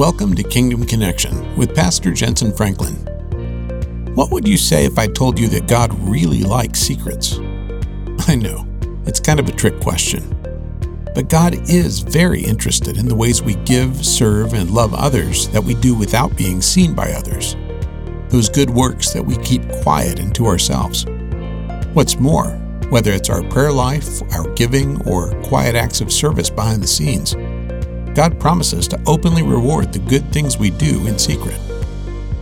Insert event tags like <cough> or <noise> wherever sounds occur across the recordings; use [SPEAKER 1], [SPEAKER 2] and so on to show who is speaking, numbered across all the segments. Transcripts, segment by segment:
[SPEAKER 1] Welcome to Kingdom Connection with Pastor Jentezen Franklin. What would you say if I told you that God really likes secrets? <laughs> I know, it's kind of a trick question. But God is very interested in the ways we give, serve, and love others that we do without being seen by others. Those good works that we keep quiet and to ourselves. What's more, whether it's our prayer life, our giving, or quiet acts of service behind the scenes, God promises to openly reward the good things we do in secret.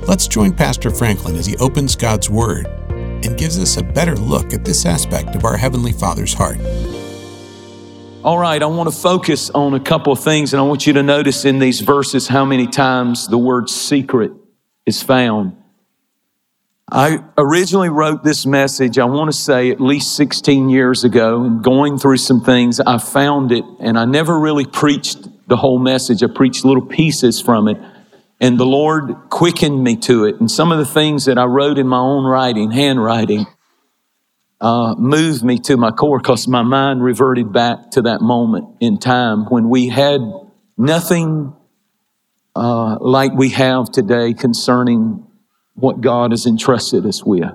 [SPEAKER 1] Let's join Pastor Franklin as he opens God's Word and gives us a better look at this aspect of our Heavenly Father's heart.
[SPEAKER 2] All right, I want to focus on a couple of things, and I want you to notice in these verses how many times the word secret is found. I originally wrote this message, I want to say at least 16 years ago, and going through some things, I found it, and I never really preached the whole message. I preached little pieces from it. And the Lord quickened me to it. And some of the things that I wrote in my own writing, handwriting, uh, moved me to my core because my mind reverted back to that moment in time when we had nothing uh, like we have today concerning what God has entrusted us with.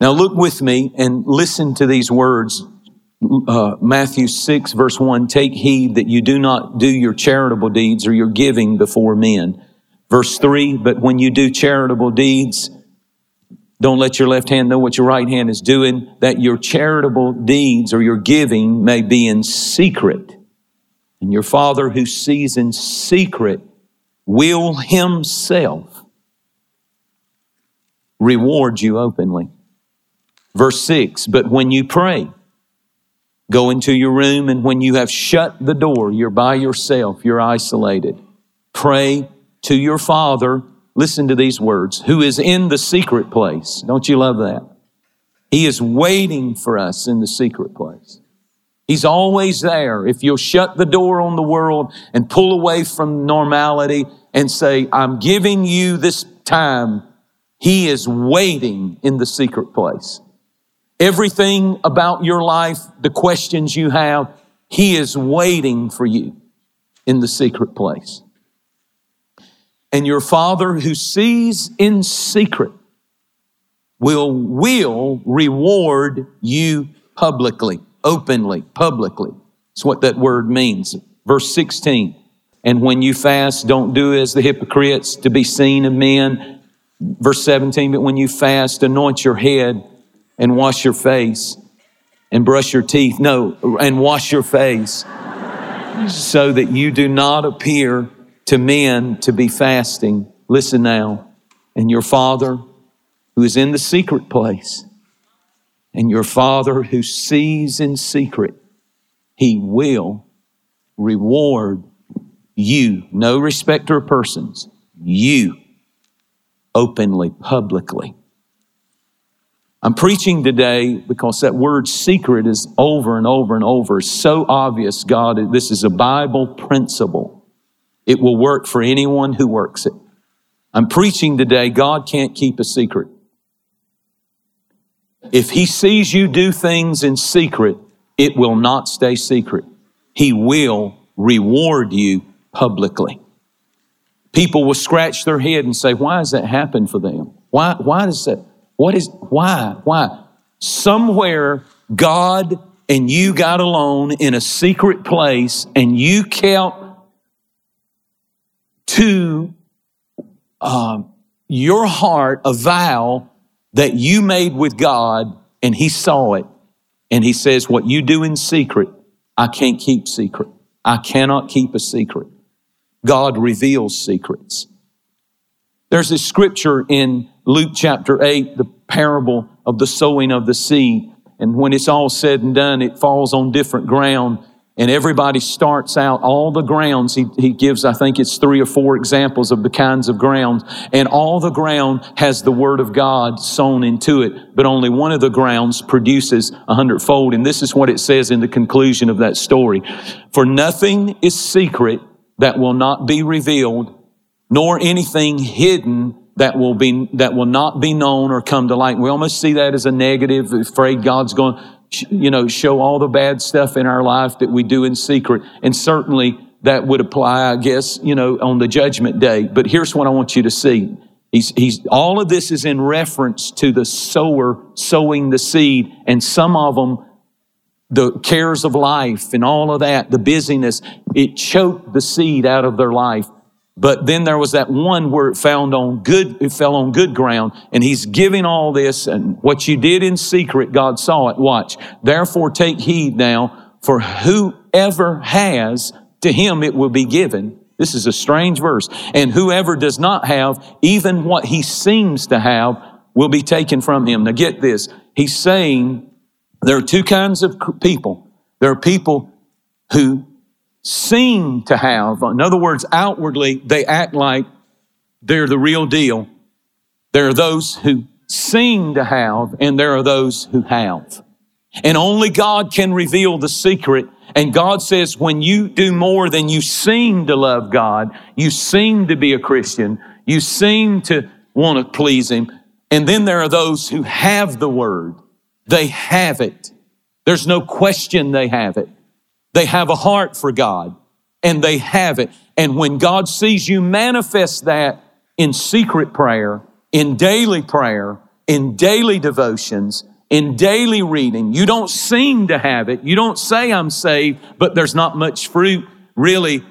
[SPEAKER 2] Now, look with me and listen to these words uh, Matthew 6, verse 1 Take heed that you do not do your charitable deeds or your giving before men. Verse 3 But when you do charitable deeds, don't let your left hand know what your right hand is doing, that your charitable deeds or your giving may be in secret. And your Father who sees in secret will himself reward you openly. Verse 6 But when you pray, Go into your room, and when you have shut the door, you're by yourself, you're isolated. Pray to your Father. Listen to these words, who is in the secret place. Don't you love that? He is waiting for us in the secret place. He's always there. If you'll shut the door on the world and pull away from normality and say, I'm giving you this time, He is waiting in the secret place. Everything about your life, the questions you have, He is waiting for you in the secret place. And your Father who sees in secret will, will reward you publicly, openly, publicly. That's what that word means. Verse 16. And when you fast, don't do as the hypocrites to be seen of men. Verse 17, but when you fast, anoint your head and wash your face and brush your teeth. No, and wash your face <laughs> so that you do not appear to men to be fasting. Listen now. And your Father who is in the secret place, and your Father who sees in secret, He will reward you. No respecter of persons. You openly, publicly. I'm preaching today because that word secret is over and over and over. so obvious, God, this is a Bible principle. It will work for anyone who works it. I'm preaching today, God can't keep a secret. If He sees you do things in secret, it will not stay secret. He will reward you publicly. People will scratch their head and say, Why has that happened for them? Why, why does that? What is, why? Why? Somewhere God and you got alone in a secret place and you kept to um, your heart a vow that you made with God and He saw it. And He says, What you do in secret, I can't keep secret. I cannot keep a secret. God reveals secrets. There's a scripture in Luke chapter 8, the parable of the sowing of the seed. And when it's all said and done, it falls on different ground. And everybody starts out, all the grounds, he, he gives, I think it's three or four examples of the kinds of grounds. And all the ground has the word of God sown into it, but only one of the grounds produces a hundredfold. And this is what it says in the conclusion of that story. For nothing is secret that will not be revealed, nor anything hidden that will be, that will not be known or come to light. We almost see that as a negative, afraid God's going, you know, show all the bad stuff in our life that we do in secret. And certainly that would apply, I guess, you know, on the judgment day. But here's what I want you to see. He's, he's, all of this is in reference to the sower sowing the seed, and some of them, the cares of life and all of that, the busyness, it choked the seed out of their life. But then there was that one where it found on good, it fell on good ground, and he's giving all this, and what you did in secret, God saw it. Watch. Therefore take heed now, for whoever has, to him it will be given. This is a strange verse. And whoever does not have, even what he seems to have, will be taken from him. Now get this. He's saying there are two kinds of people. There are people who seem to have, in other words, outwardly, they act like they're the real deal. There are those who seem to have, and there are those who have. And only God can reveal the secret. And God says, when you do more than you seem to love God, you seem to be a Christian, you seem to want to please Him. And then there are those who have the Word. They have it. There's no question they have it. They have a heart for God and they have it. And when God sees you manifest that in secret prayer, in daily prayer, in daily devotions, in daily reading, you don't seem to have it. You don't say I'm saved, but there's not much fruit really,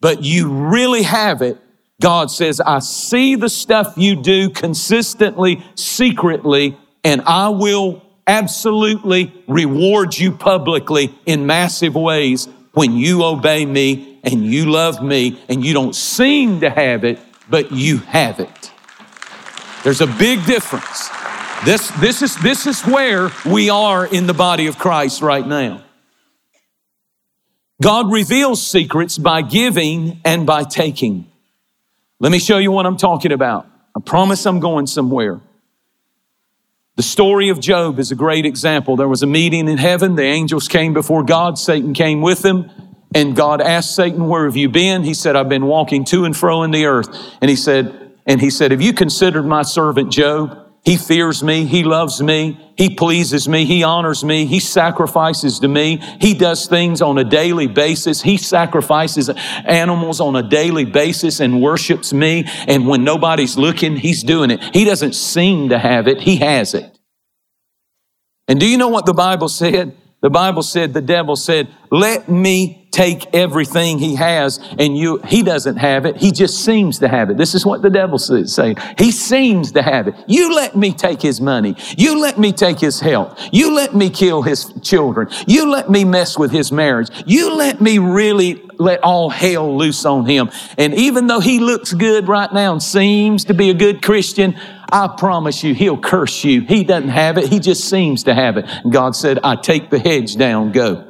[SPEAKER 2] but you really have it. God says, I see the stuff you do consistently, secretly, and I will absolutely reward you publicly in massive ways when you obey me and you love me and you don't seem to have it, but you have it. There's a big difference. This, this, is, this is where we are in the body of Christ right now. God reveals secrets by giving and by taking. Let me show you what I'm talking about. I promise I'm going somewhere. The story of Job is a great example. There was a meeting in heaven. The angels came before God. Satan came with them. And God asked Satan, where have you been? He said, I've been walking to and fro in the earth. And he said, and he said, have you considered my servant Job? He fears me. He loves me. He pleases me. He honors me. He sacrifices to me. He does things on a daily basis. He sacrifices animals on a daily basis and worships me. And when nobody's looking, he's doing it. He doesn't seem to have it. He has it. And do you know what the Bible said? The Bible said, the devil said, let me take everything he has and you, he doesn't have it. He just seems to have it. This is what the devil is saying. He seems to have it. You let me take his money. You let me take his health. You let me kill his children. You let me mess with his marriage. You let me really let all hell loose on him. And even though he looks good right now and seems to be a good Christian, I promise you, he'll curse you. He doesn't have it. He just seems to have it. And God said, I take the hedge down, go.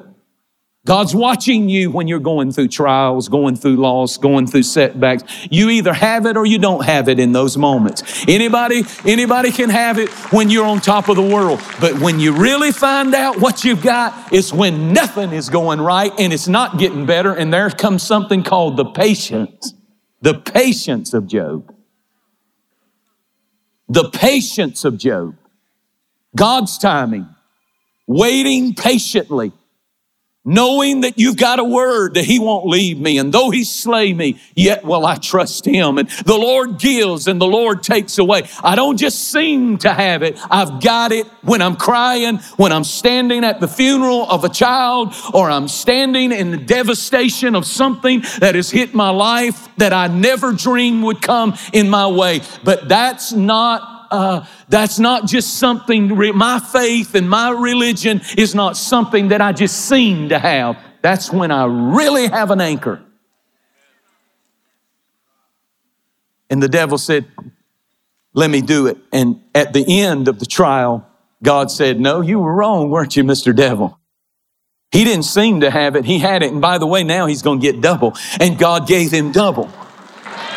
[SPEAKER 2] God's watching you when you're going through trials, going through loss, going through setbacks. You either have it or you don't have it in those moments. Anybody, anybody can have it when you're on top of the world. But when you really find out what you've got, it's when nothing is going right and it's not getting better. And there comes something called the patience, the patience of Job. The patience of Job. God's timing, waiting patiently knowing that you've got a word that he won't leave me. And though he slay me yet will i trust him. And the lord gives and the lord takes away. I don't just seem to have it. I've got it when i'm crying when i'm standing at the funeral of a child or i'm standing in the devastation of something that has hit my life that i never dreamed would come in my way. But that's not uh, that's not just something, my faith and my religion is not something that I just seem to have. That's when I really have an anchor. And the devil said, Let me do it. And at the end of the trial, God said, No, you were wrong, weren't you, Mr. Devil? He didn't seem to have it. He had it. And by the way, now he's going to get double. And God gave him double.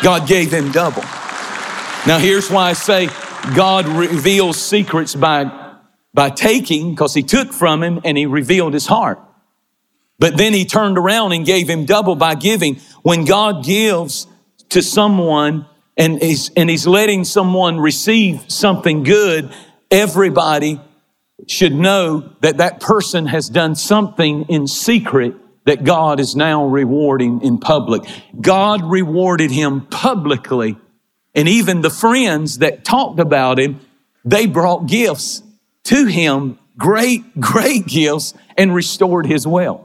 [SPEAKER 2] God gave him double. Now, here's why I say God reveals secrets by, by taking, because he took from him and he revealed his heart. But then he turned around and gave him double by giving. When God gives to someone and he's, and he's letting someone receive something good, everybody should know that that person has done something in secret that God is now rewarding in public. God rewarded him publicly. And even the friends that talked about him, they brought gifts to him, great, <laughs> great gifts, and restored his wealth.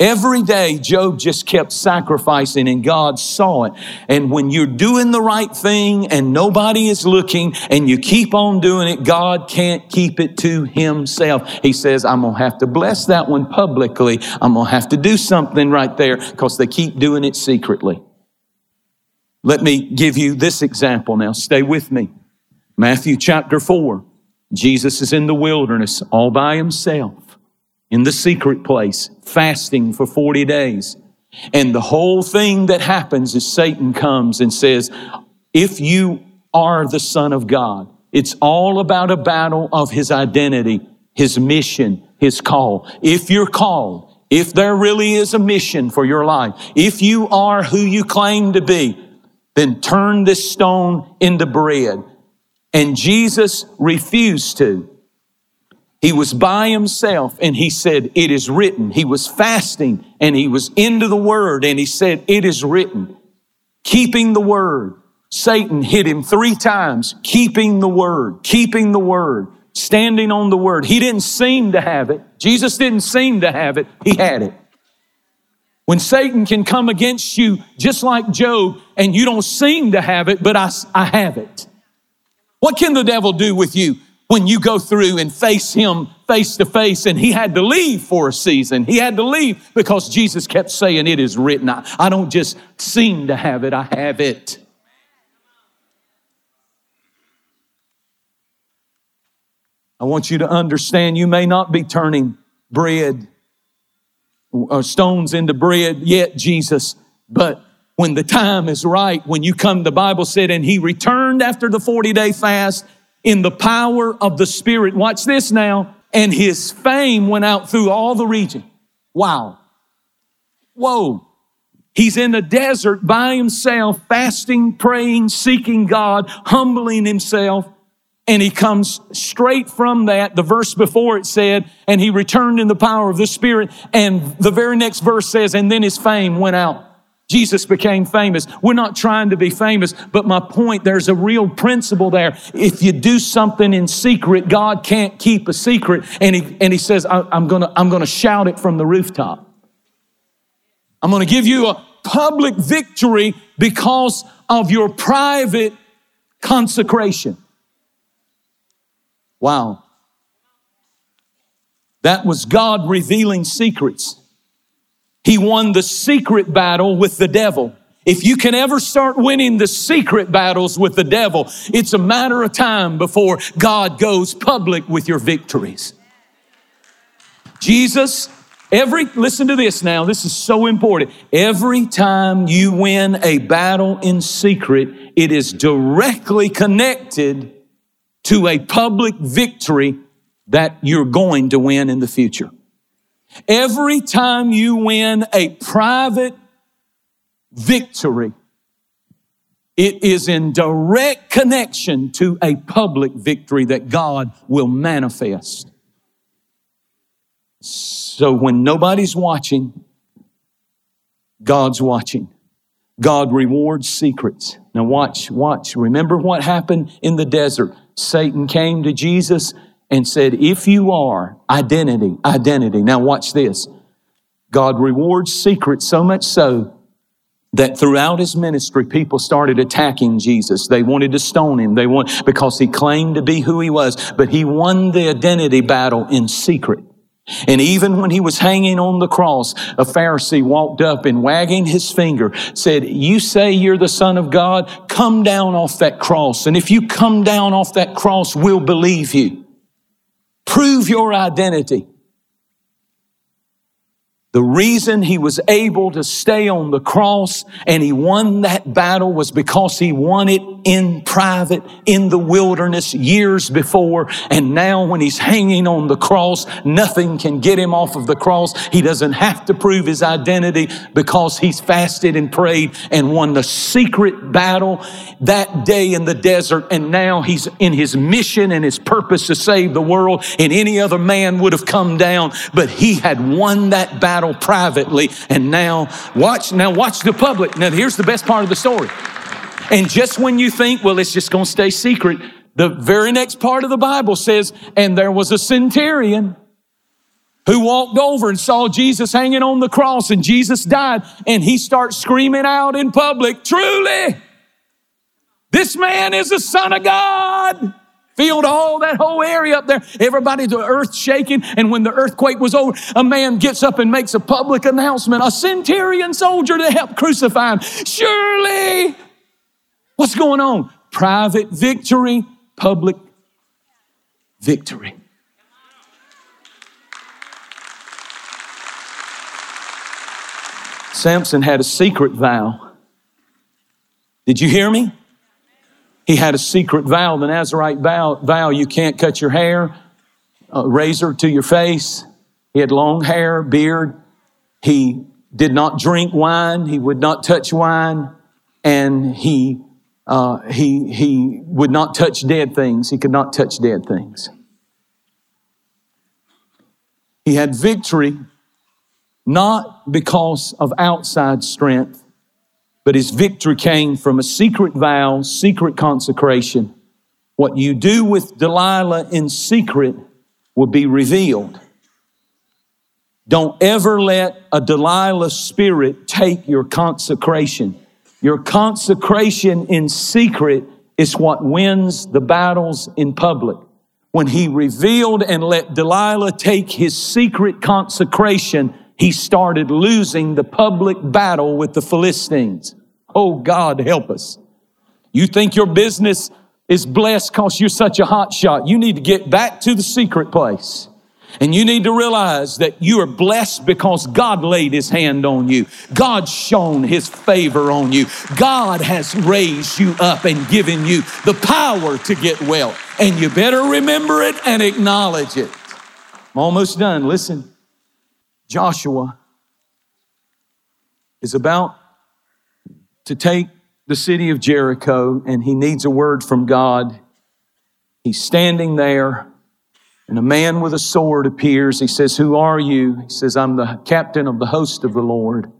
[SPEAKER 2] Every day, Job just kept sacrificing and God saw it. And when you're doing the right thing and nobody is looking and you keep on doing it, God can't keep it to himself. He says, I'm going to have to bless that one publicly. I'm going to have to do something right there because they keep doing it secretly. Let me give you this example now. Stay with me. Matthew chapter 4. Jesus is in the wilderness all by himself in the secret place, fasting for 40 days. And the whole thing that happens is Satan comes and says, if you are the son of God, it's all about a battle of his identity, his mission, his call. If you're called, if there really is a mission for your life, if you are who you claim to be, then turn this stone into bread. And Jesus refused to. He was by himself and he said, It is written. He was fasting and he was into the word and he said, It is written. Keeping the word. Satan hit him three times, keeping the word, keeping the word, standing on the word. He didn't seem to have it. Jesus didn't seem to have it. He had it. When Satan can come against you just like Job and you don't seem to have it, but I, I have it. What can the devil do with you? when you go through and face him face to face and he had to leave for a season. He had to leave because Jesus kept saying, It is written. I, I don't just seem to have it, I have it. I want you to understand you may not be turning bread or stones into bread yet, Jesus, but when the time is right, when you come, the Bible said, and he returned after the 40 day fast in the power of the Spirit. Watch this now. And his fame went out through all the region. Wow. Whoa. He's in the desert by himself, fasting, praying, seeking God, humbling himself. And he comes straight from that. The verse before it said, and he returned in the power of the Spirit. And the very next verse says, and then his fame went out Jesus became famous. We're not trying to be famous, but my point, there's a real principle there. If you do something in secret, God can't keep a secret. And he, and he says, I'm gonna, I'm gonna shout it from the rooftop. I'm gonna give you a public victory because of your private consecration. Wow. That was God revealing secrets. He won the secret battle with the devil. If you can ever start winning the secret battles with the devil, it's a matter of time before God goes public with your victories. Jesus, every, listen to this now, this is so important. Every time you win a battle in secret, it is directly connected to a public victory that you're going to win in the future. Every time you win a private victory, it is in direct connection to a public victory that God will manifest. So when nobody's watching, God's watching. God rewards secrets. Now watch, watch. Remember what happened in the desert. Satan came to Jesus and said, if you are identity, identity. Now watch this. God rewards secrets so much so that throughout his ministry, people started attacking Jesus. They wanted to stone him. They want, because he claimed to be who he was, but he won the identity battle in secret. And even when he was hanging on the cross, a Pharisee walked up and wagging his finger said, you say you're the son of God? Come down off that cross. And if you come down off that cross, we'll believe you. Prove your identity. The reason he was able to stay on the cross and he won that battle was because he won it in private in the wilderness years before. And now when he's hanging on the cross, nothing can get him off of the cross. He doesn't have to prove his identity because he's fasted and prayed and won the secret battle that day in the desert. And now he's in his mission and his purpose to save the world. And any other man would have come down, but he had won that battle privately. And now watch, now watch the public. Now here's the best part of the story. And just when you think, well, it's just going to stay secret, the very next part of the Bible says, and there was a centurion who walked over and saw Jesus hanging on the cross and Jesus died and he starts screaming out in public, truly, this man is the son of God. Filled all that whole area up there. Everybody, the earth shaking. And when the earthquake was over, a man gets up and makes a public announcement. A centurion soldier to help crucify him. Surely. What's going on? Private victory, public victory. Samson had a secret vow. Did you hear me? He had a secret vow, the Nazarite vow, vow you can't cut your hair, razor to your face. He had long hair, beard. He did not drink wine. He would not touch wine. And he, uh, he, he would not touch dead things. He could not touch dead things. He had victory not because of outside strength, but his victory came from a secret vow, secret consecration. What you do with Delilah in secret will be revealed. Don't ever let a Delilah spirit take your consecration. Your consecration in secret is what wins the battles in public. When he revealed and let Delilah take his secret consecration, he started losing the public battle with the Philistines. Oh, God, help us. You think your business is blessed because you're such a hot shot. You need to get back to the secret place. And you need to realize that you are blessed because God laid his hand on you. God shone his favor on you. God has raised you up and given you the power to get well. And you better remember it and acknowledge it. I'm almost done. Listen. Joshua is about to take the city of Jericho and he needs a word from God. He's standing there and a man with a sword appears. He says, Who are you? He says, I'm the captain of the host of the Lord.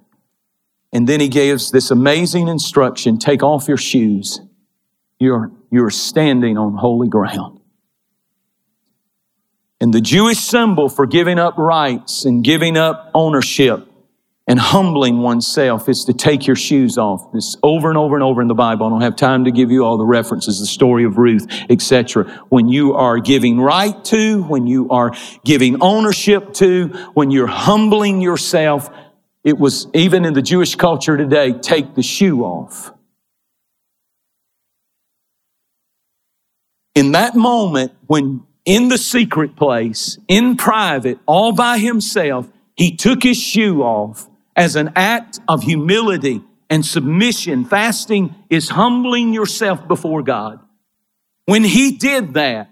[SPEAKER 2] And then he gives this amazing instruction take off your shoes. You're, you're standing on holy ground. And the Jewish symbol for giving up rights and giving up ownership and humbling oneself is to take your shoes off. This over and over and over in the Bible. I don't have time to give you all the references, the story of Ruth, etc. When you are giving right to, when you are giving ownership to, when you're humbling yourself, it was even in the Jewish culture today, take the shoe off. In that moment, when in the secret place, in private, all by himself, he took his shoe off as an act of humility and submission. Fasting is humbling yourself before God. When he did that,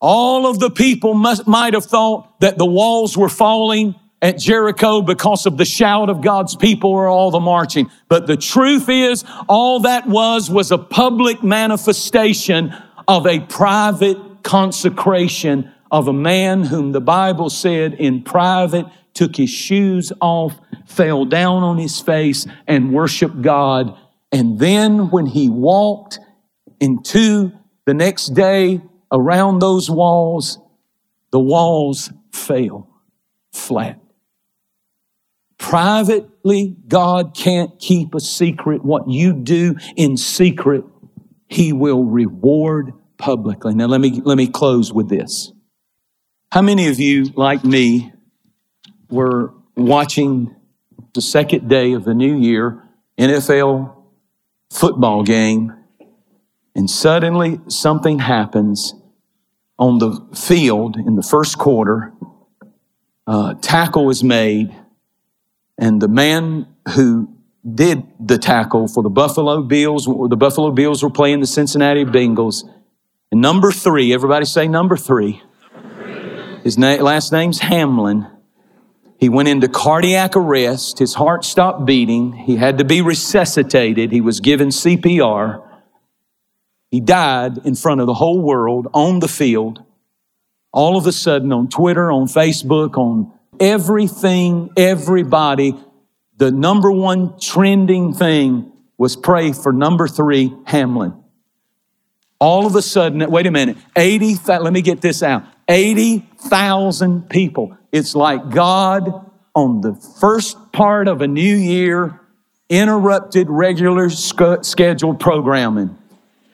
[SPEAKER 2] all of the people must, might have thought that the walls were falling at Jericho because of the shout of God's people or all the marching. But the truth is, all that was was a public manifestation of a private consecration of a man whom the Bible said in private took his shoes off, fell down on his face, and worshiped God. And then when he walked into the next day around those walls, the walls fell flat. Privately, God can't keep a secret. What you do in secret he will reward publicly. Now let me, let me close with this. How many of you, like me, were watching the second day of the new year NFL football game and suddenly something happens on the field in the first quarter. Uh, tackle is made, and the man who did the tackle for the Buffalo Bills. The Buffalo Bills were playing the Cincinnati Bengals. And number three, everybody say number three. His na- last name's Hamlin. He went into cardiac arrest. His heart stopped beating. He had to be resuscitated. He was given CPR. He died in front of the whole world on the field. All of a sudden on Twitter, on Facebook, on everything, everybody, the number one trending thing was pray for number three, Hamlin. All of a sudden, wait a minute, 80, let me get this out. 80,000 people. It's like God on the first part of a new year interrupted regular scheduled programming.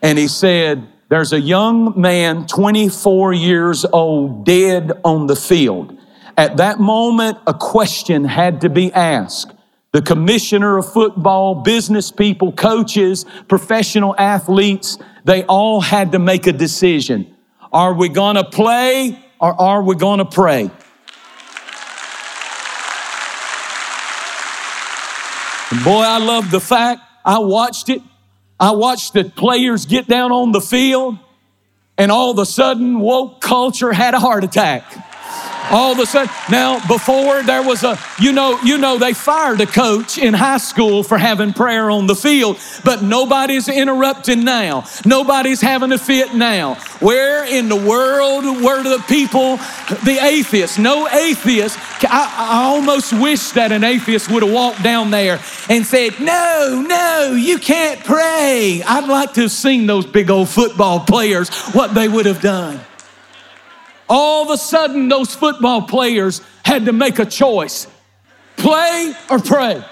[SPEAKER 2] And he said, There's a young man, 24 years old, dead on the field. At that moment, a question had to be asked. The commissioner of football, business people, coaches, professional athletes, they all had to make a decision. Are we going to play or are we going to pray? And boy, I love the fact I watched it. I watched the players get down on the field, and all of a sudden, woke culture had a heart attack all of a sudden now before there was a you know you know they fired a coach in high school for having prayer on the field but nobody's interrupting now. Nobody's having a fit now. Where in the world were the people the atheists? No atheists I, I almost wish that an atheist would have walked down there and said no no you can't pray. I'd like to have seen those big old football players what they would have done all of a sudden those football players had to make a choice play or pray.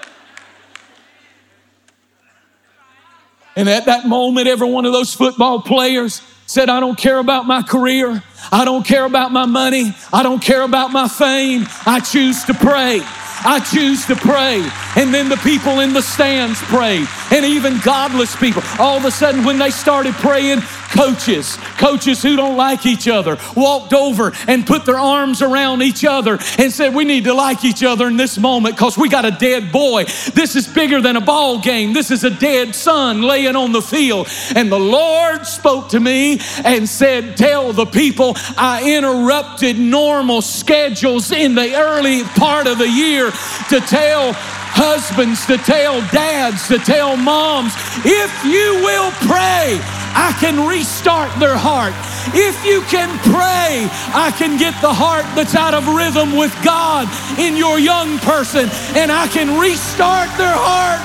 [SPEAKER 2] And at that moment, every one of those football players said, I don't care about my career. I don't care about my money. I don't care about my fame. I choose to pray. I choose to pray. And then the people in the stands prayed, and even godless people. All of a sudden, when they started praying, coaches, coaches who don't like each other, walked over and put their arms around each other and said, We need to like each other in this moment because we got a dead boy. This is bigger than a ball game. This is a dead son laying on the field. And the Lord spoke to me and said, Tell the people I interrupted normal schedules in the early part of the year to tell husbands, to tell dads, to tell moms, if you will pray, I can restart their heart. If you can pray, I can get the heart that's out of rhythm with God in your young person and I can restart their heart.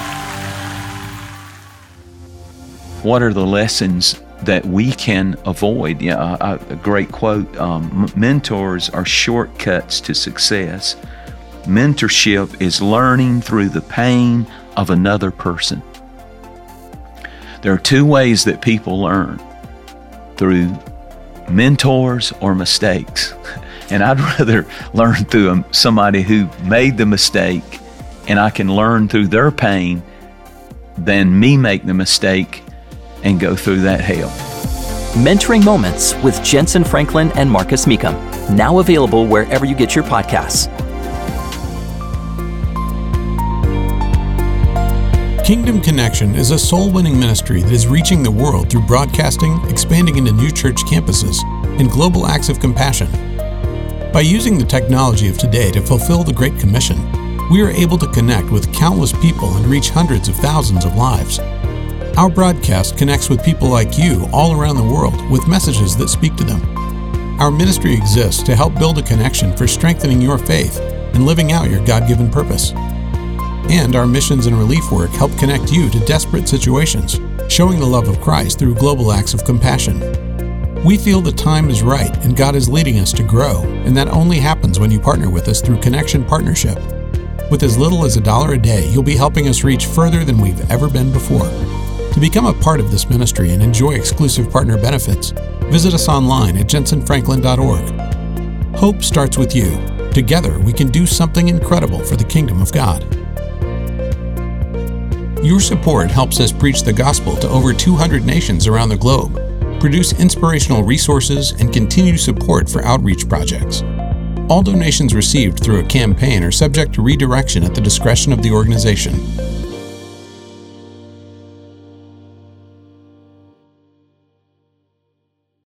[SPEAKER 3] What are the lessons that we can avoid? Yeah, a, a great quote um, mentors are shortcuts to success. Mentorship is learning through the pain of another person. There are two ways that people learn through mentors or mistakes. <laughs> And I'd <laughs> rather learn through um, somebody who made the mistake and I can learn through their pain than me make the mistake and go through that hell.
[SPEAKER 4] Mentoring Moments with Jentezen Franklin and Marcus Mecum, now available wherever you get your podcasts.
[SPEAKER 1] Kingdom Connection is a soul winning ministry that is reaching the world through broadcasting, expanding into new church campuses, and global acts of compassion. By using the technology of today to fulfill the Great Commission, we are able to connect with countless people and reach hundreds of thousands of lives. Our broadcast connects with people like you all around the world with messages that speak to them. Our ministry exists to help build a connection for strengthening your faith and living out your God given purpose and our missions and relief work help connect you to desperate situations, showing the love of Christ through global acts of compassion. We feel the time is right and God is leading us to grow, and that only happens when you partner with us through Connection Partnership. With as little as a dollar a day, you'll be helping us reach further than we've ever been before. To become a part of this ministry and enjoy exclusive partner benefits, visit us online at jentezenfranklin.org. Hope starts with you. Together, we can do something incredible for the kingdom of God. Your support helps us preach the gospel to over 200 nations around the globe, produce inspirational resources, and continue support for outreach projects. All donations received through a campaign are subject to redirection at the discretion of the organization.